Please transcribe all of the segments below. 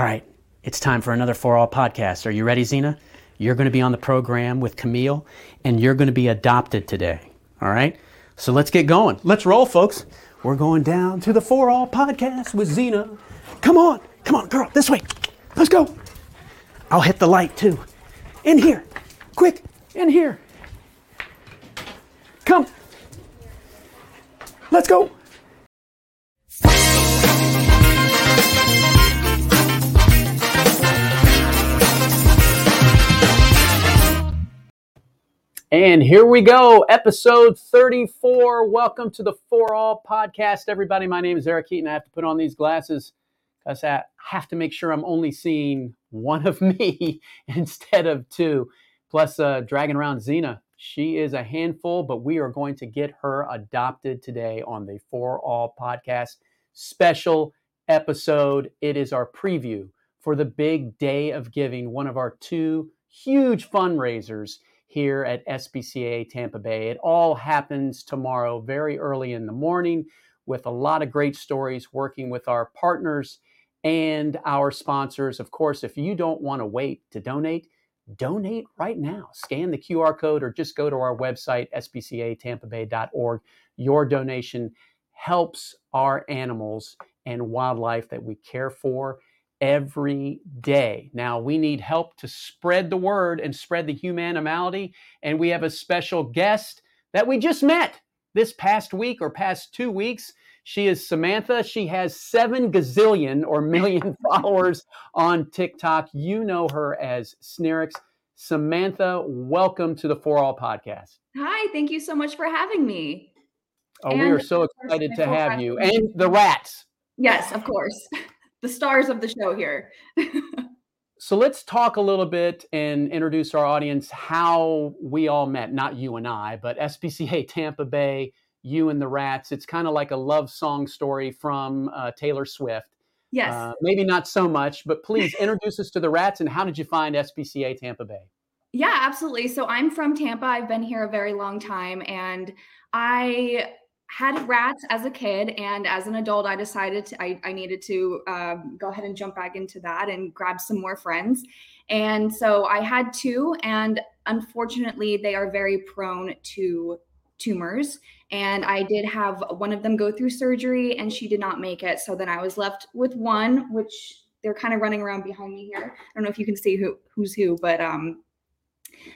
All right, it's time for another For All podcast. Are you ready, Zena? You're going to be on the program with Camille, and you're going to be adopted today. All right? So let's get going. Let's roll, folks. We're going down to the For All podcast with Zena. Come on, come on, girl, this way. Let's go. I'll hit the light too. In here, quick, in here. Come. Let's go. And here we go, episode 34. Welcome to the For All podcast, everybody. My name is Eric Keaton. I have to put on these glasses because I have to make sure I'm only seeing one of me instead of two. Plus, uh, dragging around Zena. She is a handful, but we are going to get her adopted today on the For All podcast special episode. It is our preview for the big day of giving, one of our two huge fundraisers here at SPCA Tampa Bay. It all happens tomorrow, very early in the morning, with a lot of great stories working with our partners and our sponsors. Of course, if you don't want to wait to donate, donate right now. Scan the QR code or just go to our website, spcatampabay.org. Your donation helps our animals and wildlife that we care for every day. Now, we need help to spread the word and spread the humanity. And we have a special guest that we just met this past week or past two weeks. She is Samantha. She has seven gazillion or million followers on TikTok. You know her as Snerixx. Samantha, welcome to the For All podcast. Hi, thank you so much for having me. Oh, and we are so excited to have you. And the rats. Yes, of course. the stars of the show here. so let's talk a little bit and introduce our audience how we all met, not you and I, but SPCA Tampa Bay, you and the Rats. It's kind of like a love song story from uh, Taylor Swift. Yes. Uh, maybe not so much, but please introduce us to the Rats and how did you find SPCA Tampa Bay? Yeah, absolutely. So I'm from Tampa. I've been here a very long time and I had rats as a kid and as an adult i decided to, I, I needed to um, go ahead and jump back into that and grab some more friends. And so i had two and unfortunately they are very prone to tumors. And i did have one of them go through surgery and she did not make it. So then i was left with one which they're kind of running around behind me here. I don't know if you can see who who's who but um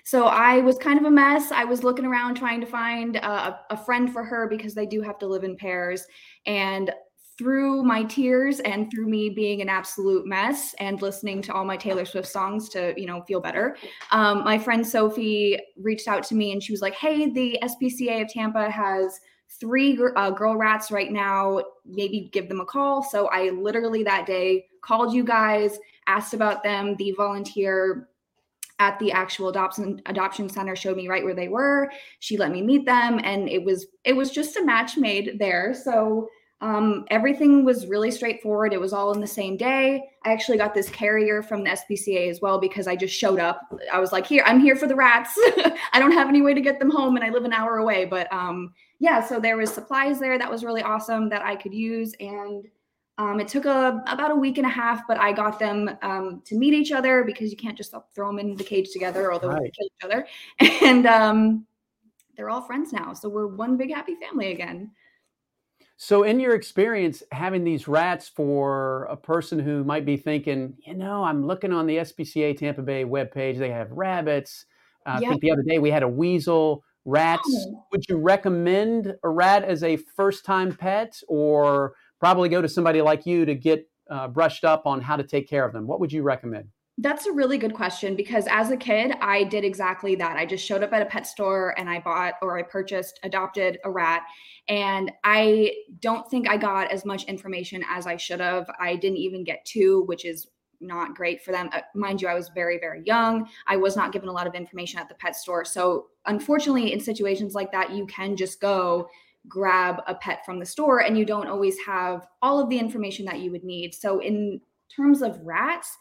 so I was kind of a mess. I was looking around trying to find a, a friend for her because they do have to live in pairs. And through my tears and through me being an absolute mess and listening to all my Taylor Swift songs to, you know, feel better, um, my friend Sophie reached out to me and she was like, "Hey, the SPCA of Tampa has." three uh, girl rats right now maybe give them a call so i literally that day called you guys asked about them the volunteer at the actual adoption adoption center showed me right where they were. She let me meet them and it was it was just a match made there. So um, everything was really straightforward. It was all in the same day. I actually got this carrier from the spca as well because i just showed up. I was like here i'm here for the rats. I don't have any way to get them home and i live an hour away but um, yeah so there was supplies there. That was really awesome that i could use and um, it took a, about a week and a half, but I got them um, to meet each other because you can't just throw them in the cage together or they'll right. kill each other. And um, they're all friends now. So we're one big happy family again. So, in your experience having these rats for a person who might be thinking, you know, I'm looking on the SPCA Tampa Bay webpage, they have rabbits. Uh, I think the other day we had a weasel, rats. Oh. Would you recommend a rat as a first time pet or? Probably go to somebody like you to get uh, brushed up on how to take care of them. What would you recommend? That's a really good question because as a kid, I did exactly that. I just showed up at a pet store and I bought or I purchased, adopted a rat. And I don't think I got as much information as I should have. I didn't even get two, which is not great for them. Uh, mind you, I was very, very young. I was not given a lot of information at the pet store. So, unfortunately, in situations like that, you can just go grab a pet from the store and you don't always have all of the information that you would need. So, in terms of rats,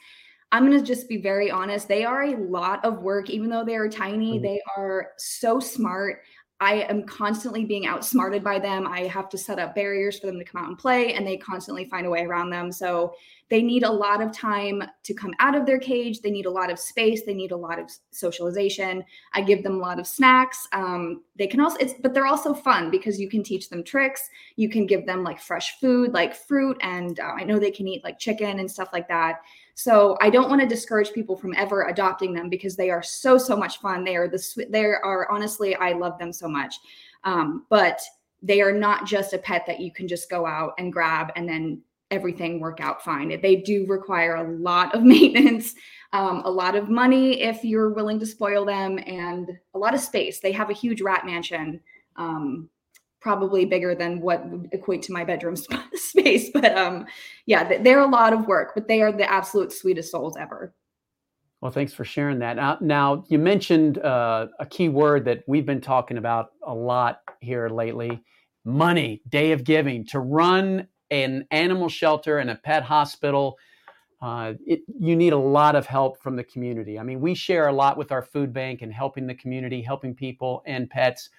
I'm going to just be very honest. They are a lot of work, even though they are tiny, mm-hmm. they are so smart. I am constantly being outsmarted by them. I have to set up barriers for them to come out and play, and they constantly find a way around them. So, they need a lot of time to come out of their cage. They need a lot of space. They need a lot of socialization. I give them a lot of snacks. Um, they can also, it's, but they're also fun because you can teach them tricks. You can give them like fresh food, like fruit. And uh, I know they can eat like chicken and stuff like that. So I don't want to discourage people from ever adopting them because they are so, so much fun. They are the, they are honestly, I love them so much. Um, but they are not just a pet that you can just go out and grab and then everything work out fine. They do require a lot of maintenance, um, a lot of money if you're willing to spoil them, and a lot of space. They have a huge rat mansion, um, probably bigger than what would equate to my bedroom space. But um, yeah, they're a lot of work, but they are the absolute sweetest souls ever. Well, thanks for sharing that. Uh, now, you mentioned uh, a key word that we've been talking about a lot here lately money, day of giving. To run an animal shelter and a pet hospital, uh, it, you need a lot of help from the community. I mean, we share a lot with our food bank and helping the community, helping people and pets.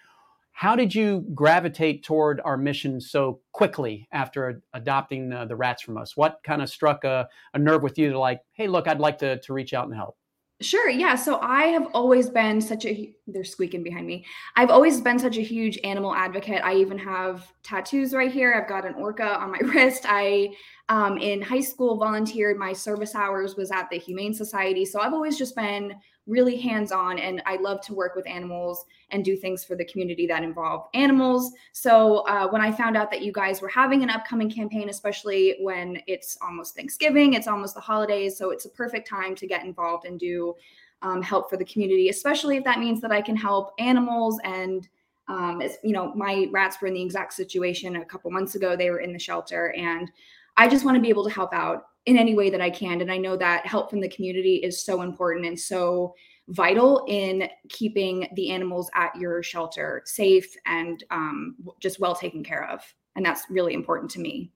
How did you gravitate toward our mission so quickly after adopting uh, the rats from us? What kind of struck a, a nerve with you to like, hey, look, I'd like to, to reach out and help? Sure. Yeah. So I have always been such a, they're squeaking behind me. I've always been such a huge animal advocate. I even have tattoos right here. I've got an orca on my wrist. I, um, in high school, volunteered. My service hours was at the Humane Society. So I've always just been really hands on and I love to work with animals and do things for the community that involve animals. So uh, when I found out that you guys were having an upcoming campaign, especially when it's almost Thanksgiving, it's almost the holidays. So it's a perfect time to get involved and do um, help for the community, especially if that means that I can help animals and um, you know, my rats were in the exact situation a couple months ago. They were in the shelter, and I just want to be able to help out in any way that I can. And I know that help from the community is so important and so vital in keeping the animals at your shelter safe and um, just well taken care of. And that's really important to me.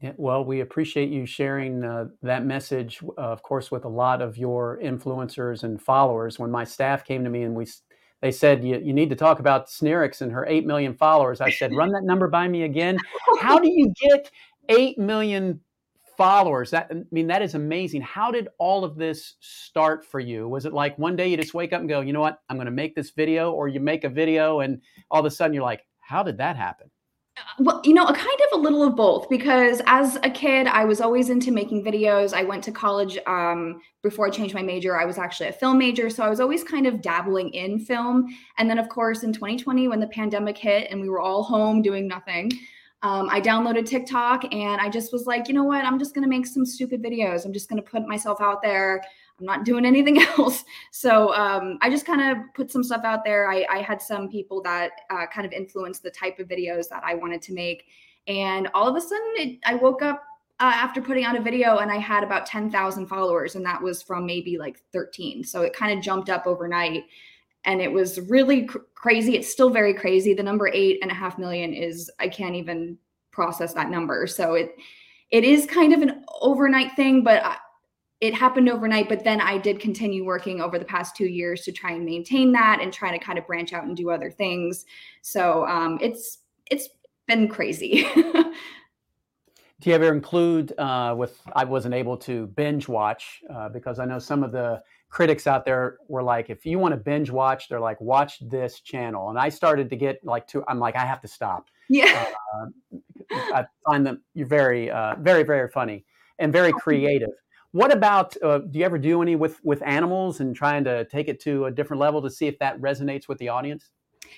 Yeah, well, we appreciate you sharing uh, that message, uh, of course, with a lot of your influencers and followers. When my staff came to me and we, they said you, you need to talk about Snerixx and her eight million followers. I said, run that number by me again. How do you get eight million followers. That I mean, that is amazing. How did all of this start for you? Was it like one day you just wake up and go, you know what, I'm going to make this video, or you make a video and all of a sudden you're like, how did that happen? Uh, well, you know, a kind of a little of both because as a kid, I was always into making videos. I went to college um, before I changed my major. I was actually a film major. So I was always kind of dabbling in film. And then, of course, in 2020, when the pandemic hit and we were all home doing nothing, um, I downloaded TikTok and I just was like, you know what? I'm just going to make some stupid videos. I'm just going to put myself out there. I'm not doing anything else. So um, I just kind of put some stuff out there. I, I had some people that uh, kind of influenced the type of videos that I wanted to make. And all of a sudden, it, I woke up uh, after putting out a video and I had about 10,000 followers, and that was from maybe like 13. So it kind of jumped up overnight and it was really cr- crazy. It's still very crazy. The number eight and a half million is I can't even process that number. So it it is kind of an overnight thing, but I, it happened overnight. But then I did continue working over the past two years to try and maintain that and try to kind of branch out and do other things. So um, it's it's been crazy. do you ever include uh, with i wasn't able to binge watch uh, because i know some of the critics out there were like, if you want to binge watch, they're like, watch this channel. And I started to get like, to, I'm like, I have to stop. Yeah. Uh, I find them you're very, uh, very, very funny and very creative. What about? Uh, do you ever do any with with animals and trying to take it to a different level to see if that resonates with the audience?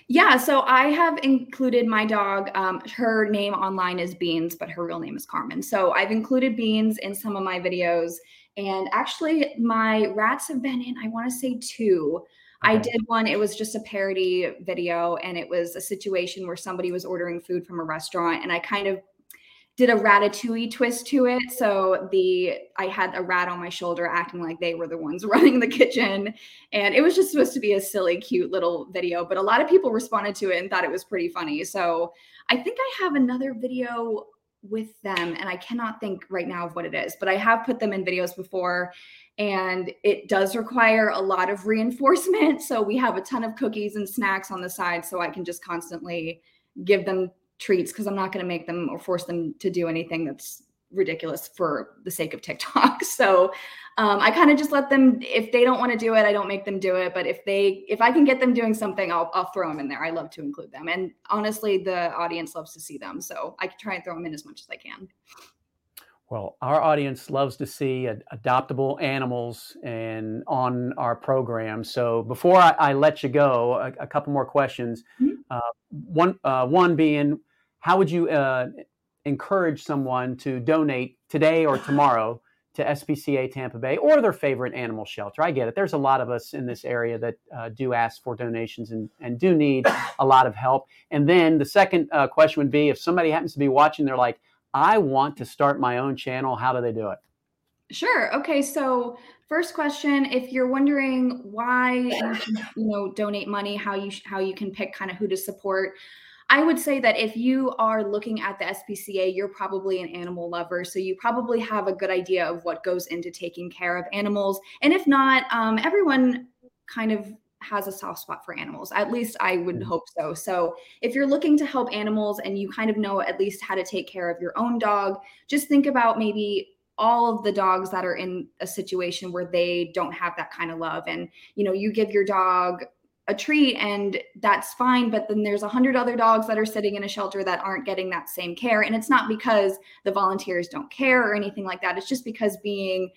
Yeah, so I have included my dog. Um, her name online is Beans, but her real name is Carmen. So I've included Beans in some of my videos and actually, my rats have been in, I want to say two. Okay. I did one, it was just a parody video, and it was a situation where somebody was ordering food from a restaurant, and I kind of did a ratatouille twist to it. So the I had a rat on my shoulder acting like they were the ones running the kitchen. And it was just supposed to be a silly, cute little video. But a lot of people responded to it and thought it was pretty funny. So I think I have another video with them and I cannot think right now of what it is, but I have put them in videos before and it does require a lot of reinforcement. So we have a ton of cookies and snacks on the side so I can just constantly give them treats because I'm not going to make them or force them to do anything that's ridiculous for the sake of TikTok. So um, I kind of just let them. If they don't want to do it, I don't make them do it. But if they, if I can get them doing something, I'll I'll throw them in there. I love to include them, and honestly, the audience loves to see them. So I try and throw them in as much as I can. Well, our audience loves to see ad- adoptable animals and on our program. So before I, I let you go, a, a couple more questions. Mm-hmm. Uh, one, uh, one being, how would you uh, encourage someone to donate today or tomorrow to SPCA Tampa Bay or their favorite animal shelter? I get it. There's a lot of us in this area that uh, do ask for donations and, and do need a lot of help. And then the second uh, question would be, if somebody happens to be watching, they're like I want to start my own channel. How do they do it? Sure. Okay. So, first question: If you're wondering why you, know donate money, how you how you can pick kind of who to support, I would say that if you are looking at the SPCA, you're probably an animal lover, so you probably have a good idea of what goes into taking care of animals. And if not, um, everyone kind of has a soft spot for animals. At least I would mm. hope so. So if you're looking to help animals and you kind of know at least how to take care of your own dog, just think about maybe all of the dogs that are in a situation where they don't have that kind of love and you know you give your dog a treat and that's fine but then there's a hundred other dogs that are sitting in a shelter that aren't getting that same care. And it's not because the volunteers don't care or anything like that. It's just because being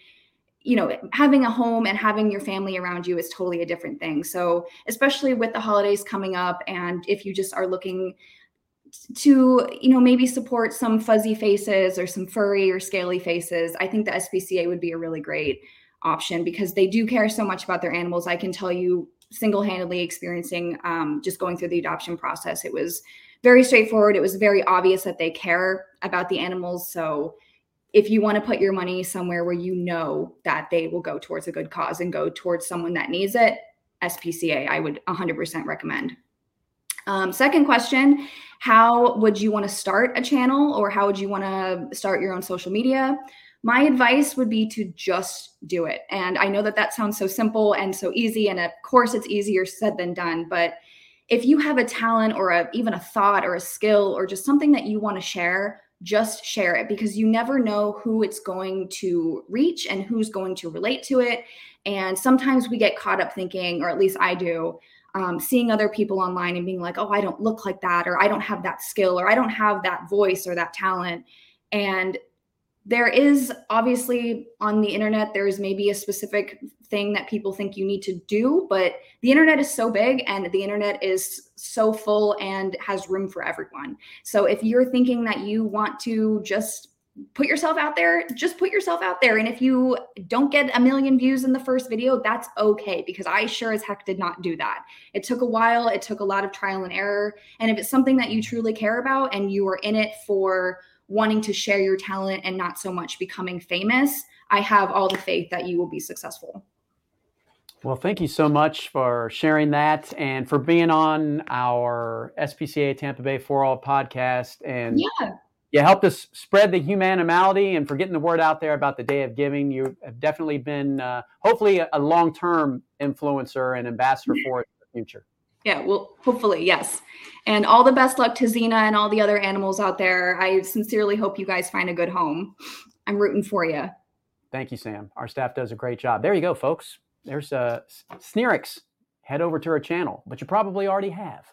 you know having a home and having your family around you is totally a different thing. So especially with the holidays coming up and if you just are looking to you know maybe support some fuzzy faces or some furry or scaly faces i think the spca would be a really great option because they do care so much about their animals. I can tell you single-handedly experiencing um, just going through the adoption process it was very straightforward it was very obvious that they care about the animals so if you want to put your money somewhere where you know that they will go towards a good cause and go towards someone that needs it, SPCA, I would 100% recommend. Um, second question How would you want to start a channel or how would you want to start your own social media? My advice would be to just do it. And I know that that sounds so simple and so easy. And of course, it's easier said than done. But if you have a talent or a, even a thought or a skill or just something that you want to share, just share it because you never know who it's going to reach and who's going to relate to it. And sometimes we get caught up thinking, or at least I do, um, seeing other people online and being like, oh, I don't look like that, or I don't have that skill, or I don't have that voice or that talent. And there is obviously on the internet there is maybe a specific thing that people think you need to do but the internet is so big and the internet is so full and has room for everyone. So if you're thinking that you want to just put yourself out there just put yourself out there. And if you don't get a million views in the first video that's okay because i sure as heck did not do that. It took a while it took a lot of trial and error. And if it's something that you truly care about and you are in it for wanting to share your talent and not so much becoming famous, I have all the faith that you will be successful. Well, thank you so much for sharing that and for being on our SPCA Tampa Bay For All podcast. And yeah, you helped us spread the humanity and for getting the word out there about the Day of Giving. You have definitely been, uh, hopefully, a, a long term influencer and ambassador for it in the future. Yeah, well, hopefully, yes. And all the best luck to Zena and all the other animals out there. I sincerely hope you guys find a good home. I'm rooting for you. Thank you, Sam. Our staff does a great job. There you go, folks. There's uh, Snerixx. Head over to her channel, but you probably already have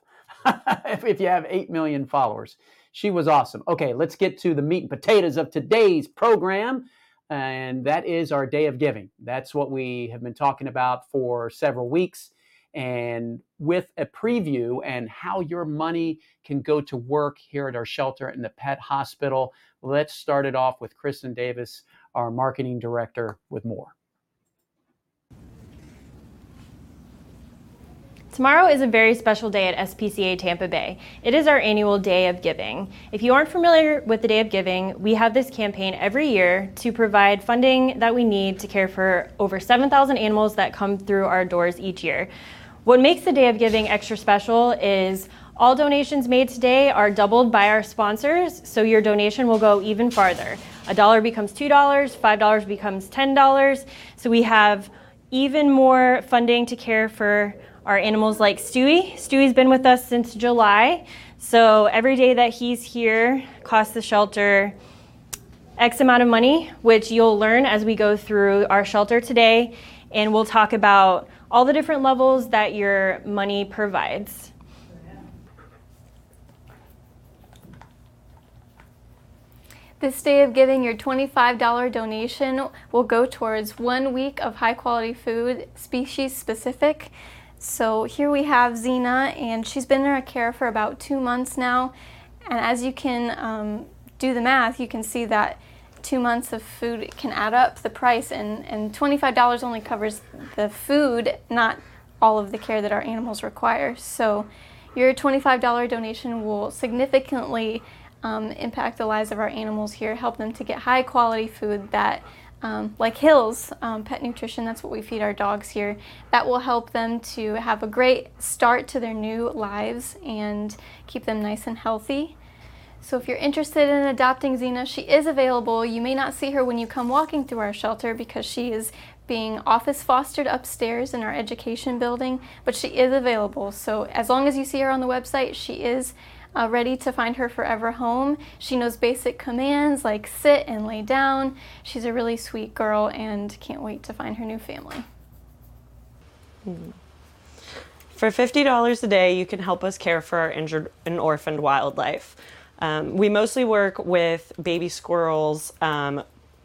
if, if you have 8 million followers. She was awesome. Okay, let's get to the meat and potatoes of today's program. And that is our day of giving. That's what we have been talking about for several weeks and with a preview and how your money can go to work here at our shelter in the pet hospital. Let's start it off with Kristen Davis, our marketing director, with more. Tomorrow is a very special day at SPCA Tampa Bay. It is our annual Day of Giving. If you aren't familiar with the Day of Giving, we have this campaign every year to provide funding that we need to care for over 7,000 animals that come through our doors each year. What makes the Day of Giving extra special is all donations made today are doubled by our sponsors, so your donation will go even farther. A dollar becomes $2, $5 becomes $10. So we have even more funding to care for our animals like Stewie. Stewie's been with us since July, so every day that he's here costs the shelter X amount of money, which you'll learn as we go through our shelter today, and we'll talk about all the different levels that your money provides. This day of giving, your $25 donation will go towards one week of high quality food, species specific. So here we have Xena, and she's been in our care for about two months now. And as you can um, do the math, you can see that two months of food can add up the price, and, and $25 only covers the food, not all of the care that our animals require. So your $25 donation will significantly um, impact the lives of our animals here, help them to get high quality food that, um, like Hills um, Pet Nutrition, that's what we feed our dogs here, that will help them to have a great start to their new lives and keep them nice and healthy. So if you're interested in adopting Xena, she is available. You may not see her when you come walking through our shelter because she is being office fostered upstairs in our education building, but she is available. So as long as you see her on the website, she is uh, ready to find her forever home. She knows basic commands like sit and lay down. She's a really sweet girl and can't wait to find her new family. For $50 a day, you can help us care for our injured and orphaned wildlife. Um, we mostly work with baby squirrels, um,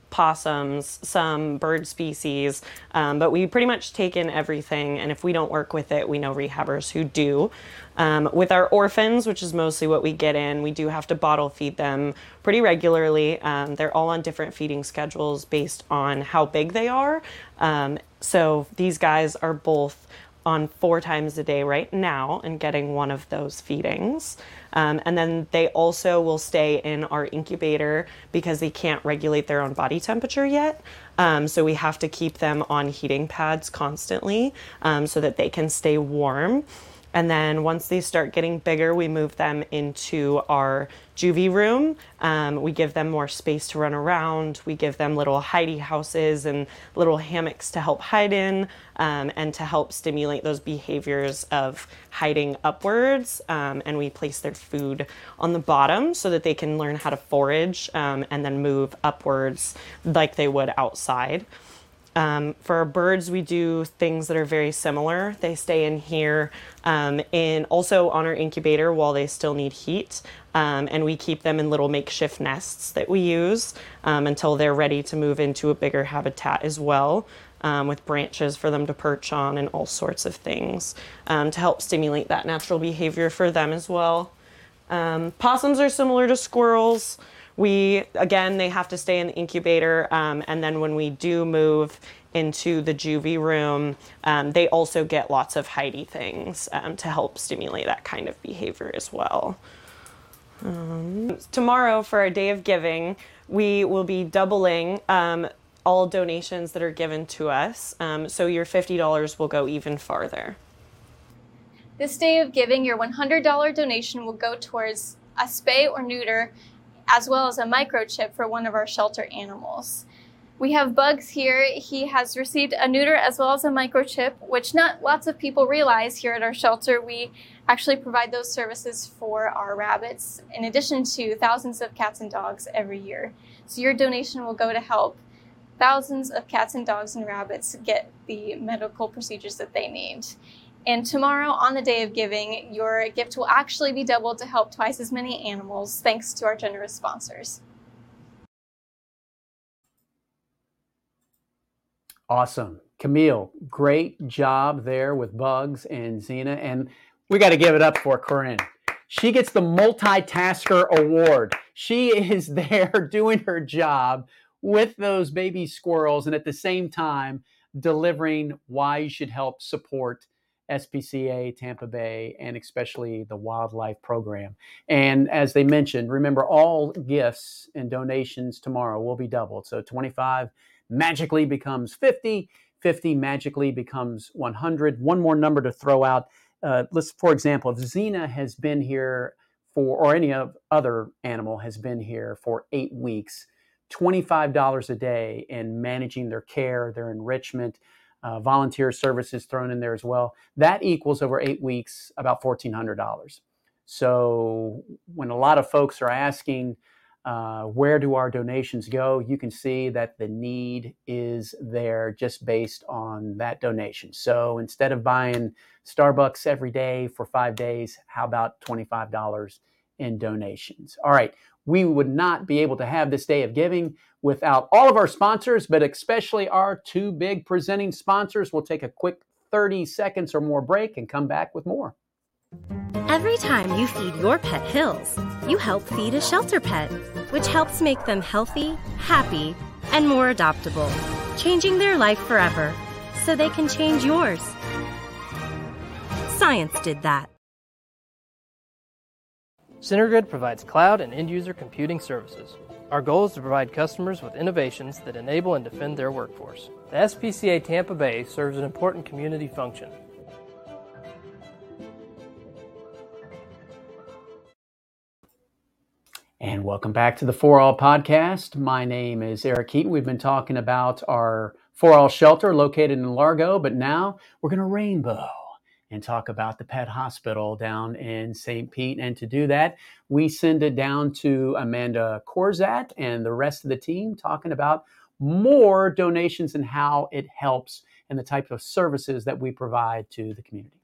possums, some bird species, um, but we pretty much take in everything. And if we don't work with it, we know rehabbers who do. Um, with our orphans, which is mostly what we get in, we do have to bottle feed them pretty regularly. Um, they're all on different feeding schedules based on how big they are. Um, so these guys are both on four times a day right now and getting one of those feedings. Um, and then they also will stay in our incubator because they can't regulate their own body temperature yet. Um, so we have to keep them on heating pads constantly um, so that they can stay warm. And then once they start getting bigger, we move them into our juvie room. Um, we give them more space to run around. We give them little hidey houses and little hammocks to help hide in um, and to help stimulate those behaviors of hiding upwards. Um, and we place their food on the bottom so that they can learn how to forage um, and then move upwards like they would outside. Um, for our birds, we do things that are very similar. They stay in here um, in also on our incubator while they still need heat. Um, and we keep them in little makeshift nests that we use um, until they're ready to move into a bigger habitat as well. Um, with branches for them to perch on and all sorts of things um, to help stimulate that natural behavior for them as well. possums are similar to squirrels we again they have to stay in the incubator um, and then when we do move into the juvie room um, they also get lots of hidey things um, to help stimulate that kind of behavior as well. Um, tomorrow for our day of giving we will be doubling um, all donations that are given to us. Um, so your $50 will go even farther. This day of giving your $100 donation will go towards a spay or neuter as well as a microchip for one of our shelter animals. We have Bugs here. He has received a neuter as well as a microchip, which not lots of people realize here at our shelter. We actually provide those services for our rabbits, in addition to thousands of cats and dogs every year. So your donation will go to help thousands of cats and dogs and rabbits get the medical procedures that they need. And tomorrow, on the day of giving, your gift will actually be doubled to help twice as many animals, thanks to our generous sponsors. Awesome. Camille, great job there with Bugs and Xena. And we got to give it up for Corinne. She gets the multitasker award. She is there doing her job with those baby squirrels and at the same time delivering why you should help support SPCA Tampa Bay and especially the wildlife program. And as they mentioned, remember all gifts and donations tomorrow will be doubled. So 25 magically becomes 50, 50 magically becomes 100. One more number to throw out. Uh, let's, for example, if Xena has been here for, or any other animal has been here for eight weeks, $25 a day in managing their care, their enrichment, uh, volunteer services thrown in there as well. That equals over eight weeks about $1,400. So when a lot of folks are asking, uh, where do our donations go? You can see that the need is there just based on that donation. So instead of buying Starbucks every day for five days, how about $25 in donations? All right, we would not be able to have this day of giving without all of our sponsors, but especially our two big presenting sponsors. We'll take a quick 30 seconds or more break and come back with more. Every time you feed your pet Hills, you help feed a shelter pet, which helps make them healthy, happy, and more adoptable, changing their life forever so they can change yours. Science did that. CenterGrid provides cloud and end user computing services. Our goal is to provide customers with innovations that enable and defend their workforce. The SPCA Tampa Bay serves an important community function. And welcome back to the For All podcast. My name is Eric Keaton. We've been talking about our For All shelter located in Largo, but now we're going to rainbow and talk about the pet hospital down in St. Pete. And to do that, we send it down to Amanda Corzat and the rest of the team talking about more donations and how it helps and the type of services that we provide to the community.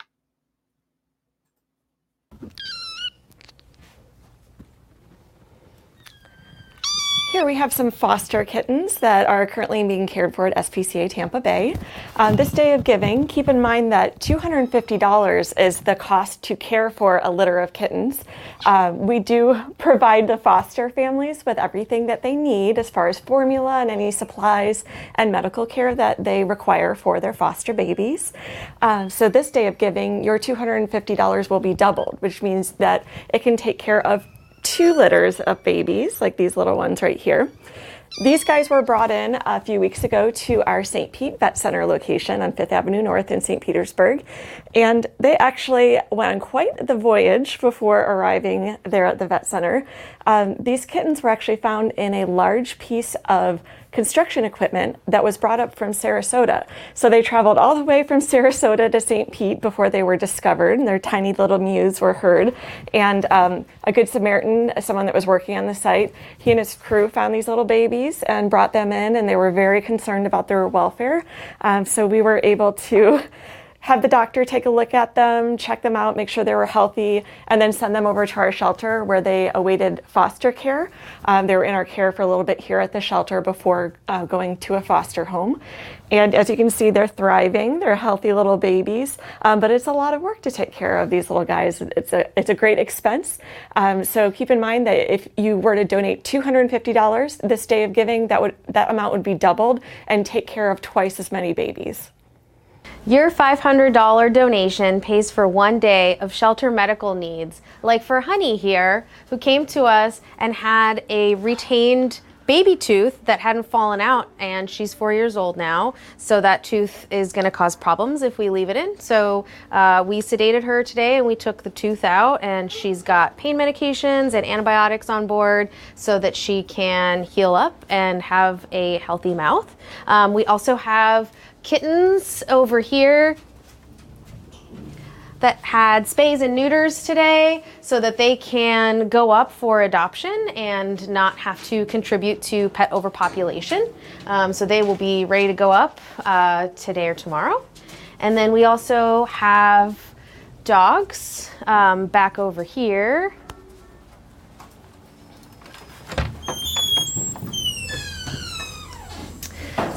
Here we have some foster kittens that are currently being cared for at SPCA Tampa Bay. Um, this day of giving, keep in mind that $250 is the cost to care for a litter of kittens. Uh, we do provide the foster families with everything that they need as far as formula and any supplies and medical care that they require for their foster babies. Uh, so this day of giving, your $250 will be doubled, which means that it can take care of two litters of babies, like these little ones right here. These guys were brought in a few weeks ago to our St. Pete Vet Center location on Fifth Avenue North in St. Petersburg. And they actually went on quite the voyage before arriving there at the vet center. Um, these kittens were actually found in a large piece of construction equipment that was brought up from Sarasota. So they traveled all the way from Sarasota to St. Pete before they were discovered. And their tiny little mews were heard. And um, a Good Samaritan, someone that was working on the site, he and his crew found these little babies and brought them in, and they were very concerned about their welfare. Um, so we were able to have the doctor take a look at them, check them out, make sure they were healthy, and then send them over to our shelter where they awaited foster care. Um, they were in our care for a little bit here at the shelter before uh, going to a foster home. And as you can see, they're thriving. They're healthy little babies, um, but it's a lot of work to take care of these little guys. It's a it's a great expense. Um, so keep in mind that if you were to donate $250 this day of giving, that would that amount would be doubled and take care of twice as many babies. Your $500 donation pays for one day of shelter medical needs, like for Honey here, who came to us and had a retained baby tooth that hadn't fallen out, and she's four years old now. So that tooth is going to cause problems if we leave it in. So uh, we sedated her today and we took the tooth out, and she's got pain medications and antibiotics on board so that she can heal up and have a healthy mouth. Um, we also have kittens over here that had spays and neuters today so that they can go up for adoption and not have to contribute to pet overpopulation. Um, so they will be ready to go up uh, today or tomorrow. And then we also have dogs um, back over here.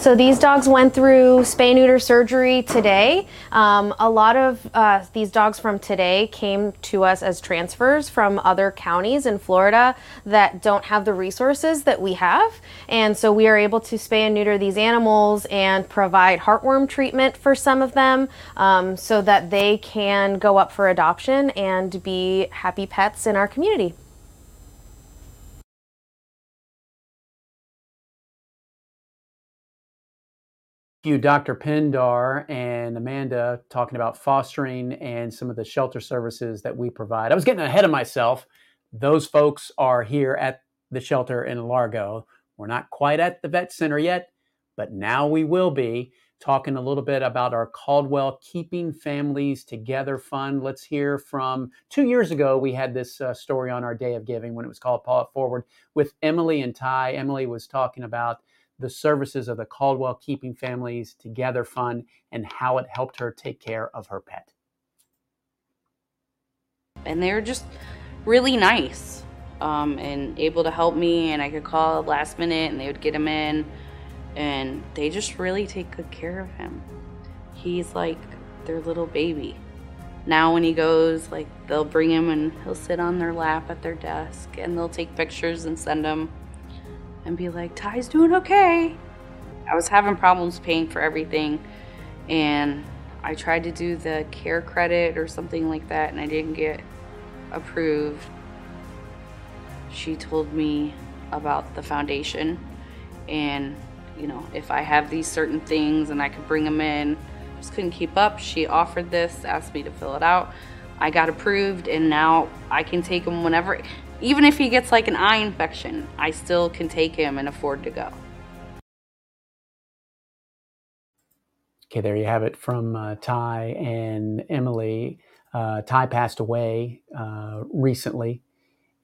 So these dogs went through spay neuter surgery today. Um, a lot of uh, these dogs from today came to us as transfers from other counties in Florida that don't have the resources that we have. And so we are able to spay and neuter these animals and provide heartworm treatment for some of them um, so that they can go up for adoption and be happy pets in our community. Dr. Pindar and Amanda, talking about fostering and some of the shelter services that we provide. I was getting ahead of myself. Those folks are here at the shelter in Largo. We're not quite at the vet center yet, but now we will be. talking a little bit about our Caldwell Keeping Families Together Fund. Let's hear from two years ago. We had this uh, story on our Day of Giving when it was called It Forward with Emily and Ty. Emily was talking about the services of the Caldwell Keeping Families Together Fund and how it helped her take care of her pet. And they were just really nice um, and able to help me, and I could call last minute and they would get him in and they just really take good care of him. He's like their little baby. Now, when he goes, like they'll bring him and he'll sit on their lap at their desk and they'll take pictures and send them and be like, Ty's doing okay. I was having problems paying for everything and I tried to do the care credit or something like that and I didn't get approved. She told me about the foundation and you know, if I have these certain things and I could bring them in. Just couldn't keep up. She offered this, asked me to fill it out. I got approved, and now I can take them whenever. Even if he gets like an eye infection, I still can take him and afford to go. Okay, there you have it from uh, Ty and Emily. Uh, Ty passed away uh, recently,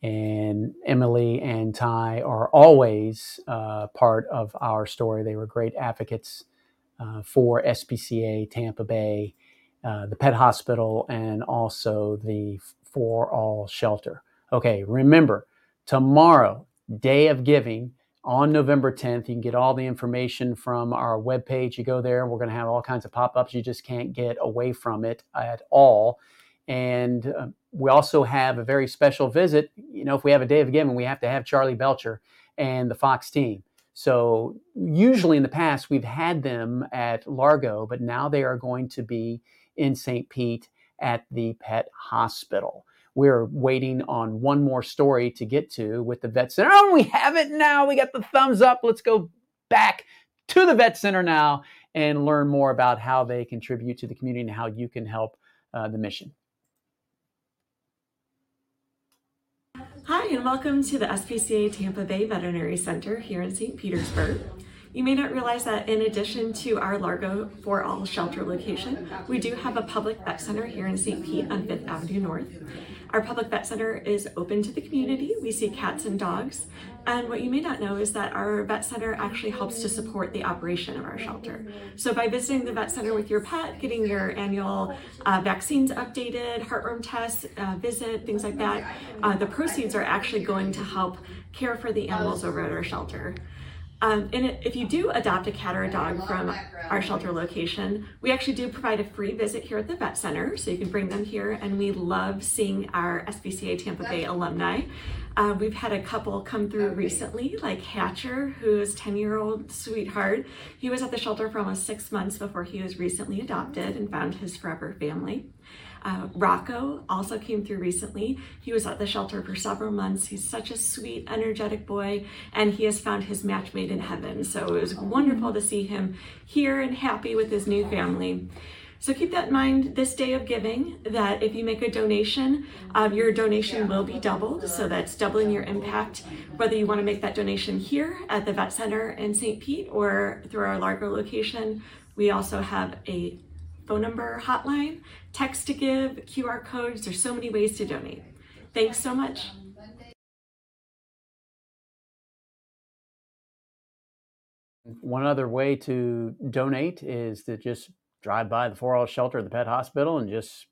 and Emily and Ty are always uh, part of our story. They were great advocates uh, for SPCA Tampa Bay, uh, the pet hospital, and also the For All shelter. Okay, remember tomorrow, day of giving on November 10th. You can get all the information from our webpage. You go there, we're going to have all kinds of pop ups. You just can't get away from it at all. And uh, we also have a very special visit. You know, if we have a day of giving, we have to have Charlie Belcher and the Fox team. So usually in the past, we've had them at Largo, but now they are going to be in St. Pete at the pet hospital. We're waiting on one more story to get to with the vet center. Oh, we have it now. We got the thumbs up. Let's go back to the vet center now and learn more about how they contribute to the community and how you can help uh, the mission. Hi, and welcome to the SPCA Tampa Bay Veterinary Center here in St. Petersburg. You may not realize that in addition to our Largo for All shelter location, we do have a public vet center here in St. Pete on 5th Avenue North. Our public vet center is open to the community. We see cats and dogs. And what you may not know is that our vet center actually helps to support the operation of our shelter. So by visiting the vet center with your pet, getting your annual uh, vaccines updated, heartworm tests, uh, visit, things like that, uh, the proceeds are actually going to help care for the animals over at our shelter. Um, and if you do adopt a cat or a dog from our shelter location, we actually do provide a free visit here at the vet center, so you can bring them here. And we love seeing our SPCA Tampa Bay alumni. Uh, we've had a couple come through recently, like Hatcher, who's 10 year old sweetheart. He was at the shelter for almost six months before he was recently adopted and found his forever family. Uh, Rocco also came through recently. He was at the shelter for several months. He's such a sweet, energetic boy, and he has found his match made in heaven. So it was wonderful to see him here and happy with his new family. So keep that in mind this day of giving that if you make a donation, uh, your donation will be doubled. So that's doubling your impact, whether you want to make that donation here at the Vet Center in St. Pete or through our Largo location. We also have a phone number hotline, text to give, QR codes. There's so many ways to donate. Thanks so much. One other way to donate is to just drive by the All Shelter, the Pet Hospital, and just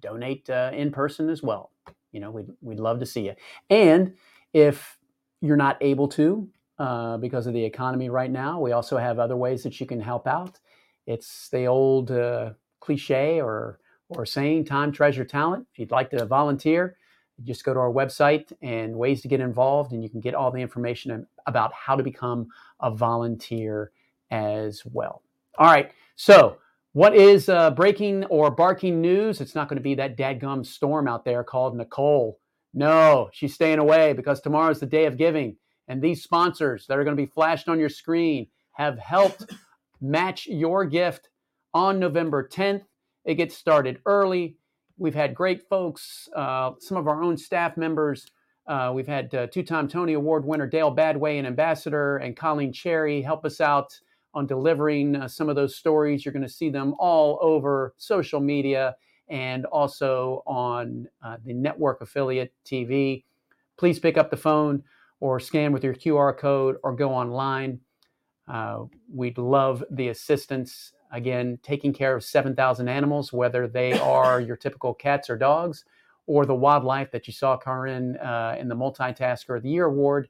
donate uh, in person as well. You know, we'd, we'd love to see you. And if you're not able to, uh, because of the economy right now, we also have other ways that you can help out. It's the old uh, cliche or or saying time, treasure, talent. If you'd like to volunteer, just go to our website and ways to get involved, and you can get all the information about how to become a volunteer as well. All right, so what is uh, breaking or barking news? It's not going to be that dadgum storm out there called Nicole. No, she's staying away because tomorrow's the day of giving. And these sponsors that are going to be flashed on your screen have helped match your gift on November 10th. It gets started early. We've had great folks, uh, some of our own staff members. Uh, we've had uh, two time Tony Award winner Dale Badway, an ambassador, and Colleen Cherry help us out on delivering uh, some of those stories. You're going to see them all over social media and also on uh, the network affiliate TV. Please pick up the phone or scan with your QR code or go online. Uh, we'd love the assistance. Again, taking care of 7,000 animals, whether they are your typical cats or dogs, or the wildlife that you saw Karin uh, in the Multitasker of the Year award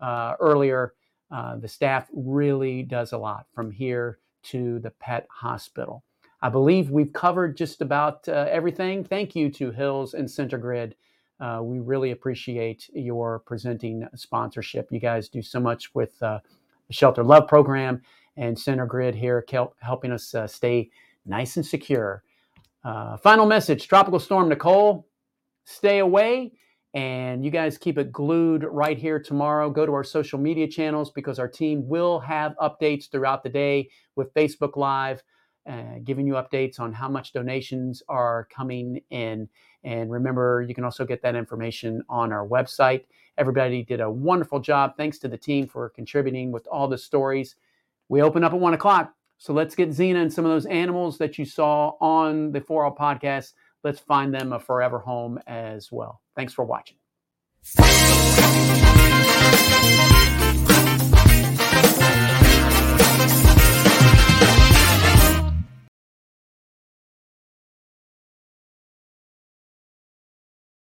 uh, earlier. Uh, the staff really does a lot from here to the pet hospital. I believe we've covered just about uh, everything. Thank you to Hills and CenterGrid. Uh, we really appreciate your presenting sponsorship. You guys do so much with the Shelter Love Program and CenterGrid here, helping us uh, stay nice and secure. Uh, final message Tropical Storm Nicole, stay away. And you guys keep it glued right here tomorrow. Go to our social media channels because our team will have updates throughout the day with Facebook Live, uh, giving you updates on how much donations are coming in. And remember, you can also get that information on our website. Everybody did a wonderful job. Thanks to the team for contributing with all the stories. We open up at one o'clock. So let's get Xena and some of those animals that you saw on the For-All Pawdcast let's find them a forever home as well. Thanks for watching.